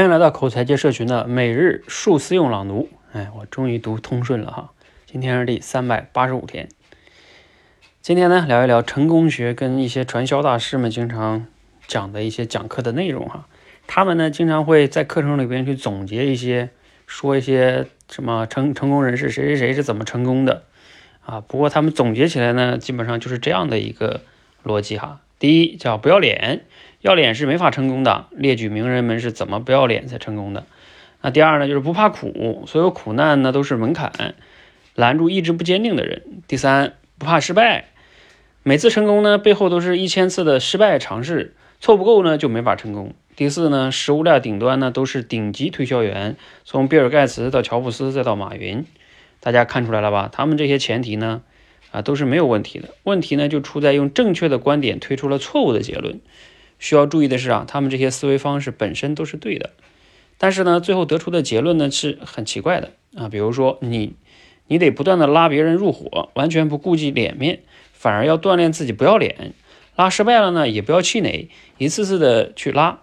欢迎来到口才界社群的每日数思用朗读。哎，我终于读通顺了哈！今天是第三百八十五天。今天呢，聊一聊成功学跟一些传销大师们经常讲的一些讲课的内容哈。他们呢，经常会在课程里边去总结一些，说一些什么成成功人士谁谁谁是怎么成功的啊。不过他们总结起来呢，基本上就是这样的一个逻辑哈。第一叫不要脸。要脸是没法成功的，列举名人们是怎么不要脸才成功的。那第二呢，就是不怕苦，所有苦难呢都是门槛，拦住意志不坚定的人。第三，不怕失败，每次成功呢背后都是一千次的失败尝试，错不够呢就没法成功。第四呢，食物链顶端呢都是顶级推销员，从比尔盖茨到乔布斯再到马云，大家看出来了吧？他们这些前提呢啊都是没有问题的，问题呢就出在用正确的观点推出了错误的结论。需要注意的是啊，他们这些思维方式本身都是对的，但是呢，最后得出的结论呢是很奇怪的啊。比如说，你你得不断的拉别人入伙，完全不顾及脸面，反而要锻炼自己不要脸。拉失败了呢，也不要气馁，一次次的去拉，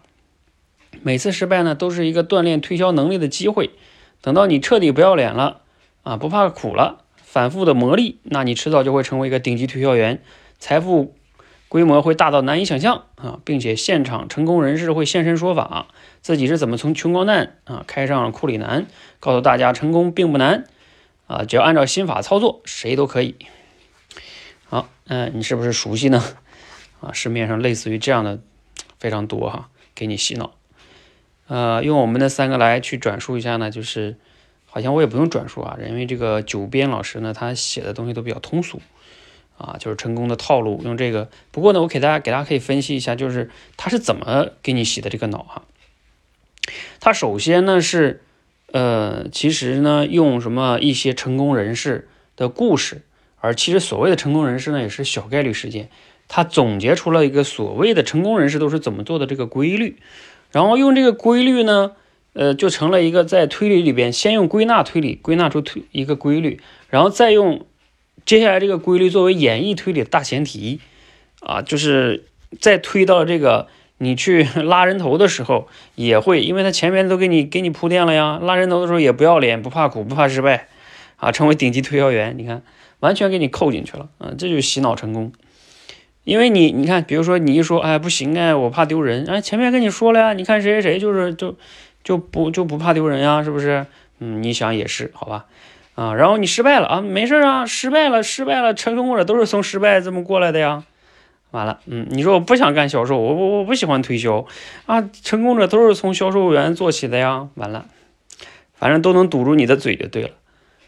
每次失败呢都是一个锻炼推销能力的机会。等到你彻底不要脸了啊，不怕苦了，反复的磨砺，那你迟早就会成为一个顶级推销员，财富。规模会大到难以想象啊，并且现场成功人士会现身说法，自己是怎么从穷光蛋啊开上了库里南，告诉大家成功并不难啊，只要按照心法操作，谁都可以。好，嗯，你是不是熟悉呢？啊，市面上类似于这样的非常多哈，给你洗脑。呃，用我们的三个来去转述一下呢，就是好像我也不用转述啊，因为这个九编老师呢，他写的东西都比较通俗。啊，就是成功的套路，用这个。不过呢，我给大家给大家可以分析一下，就是他是怎么给你洗的这个脑哈。他首先呢是，呃，其实呢用什么一些成功人士的故事，而其实所谓的成功人士呢也是小概率事件。他总结出了一个所谓的成功人士都是怎么做的这个规律，然后用这个规律呢，呃，就成了一个在推理里边先用归纳推理归纳出推一个规律，然后再用。接下来这个规律作为演绎推理的大前提，啊，就是在推到这个你去 拉人头的时候，也会，因为他前面都给你给你铺垫了呀，拉人头的时候也不要脸，不怕苦，不怕失败，啊，成为顶级推销员，你看，完全给你扣进去了，啊，这就是洗脑成功。因为你，你看，比如说你一说，哎，不行哎，我怕丢人，哎，前面跟你说了呀，你看谁谁谁就是就就不就不怕丢人呀，是不是？嗯，你想也是，好吧。啊，然后你失败了啊，没事啊，失败了，失败了，成功者都是从失败这么过来的呀。完了，嗯，你说我不想干销售，我我我不喜欢推销啊，成功者都是从销售员做起的呀。完了，反正都能堵住你的嘴就对了，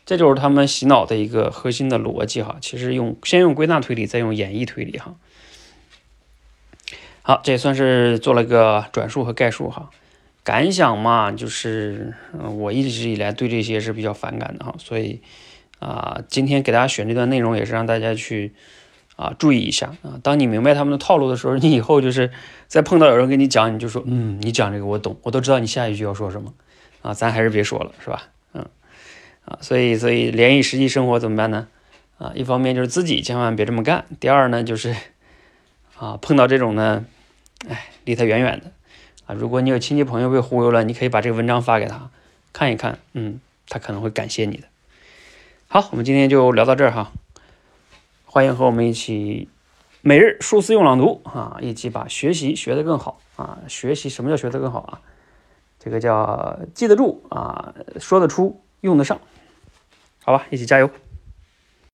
这就是他们洗脑的一个核心的逻辑哈。其实用先用归纳推理，再用演绎推理哈。好，这也算是做了个转述和概述哈。感想嘛，就是，我一直以来对这些是比较反感的哈，所以啊，今天给大家选这段内容也是让大家去啊注意一下啊。当你明白他们的套路的时候，你以后就是再碰到有人跟你讲，你就说，嗯，你讲这个我懂，我都知道你下一句要说什么啊，咱还是别说了，是吧？嗯，啊，所以所以联系实际生活怎么办呢？啊，一方面就是自己千万别这么干，第二呢就是啊，碰到这种呢，哎，离他远远的。啊，如果你有亲戚朋友被忽悠了，你可以把这个文章发给他看一看，嗯，他可能会感谢你的。好，我们今天就聊到这儿哈，欢迎和我们一起每日数词用朗读啊，一起把学习学得更好啊。学习什么叫学得更好啊？这个叫记得住啊，说得出，用得上，好吧，一起加油。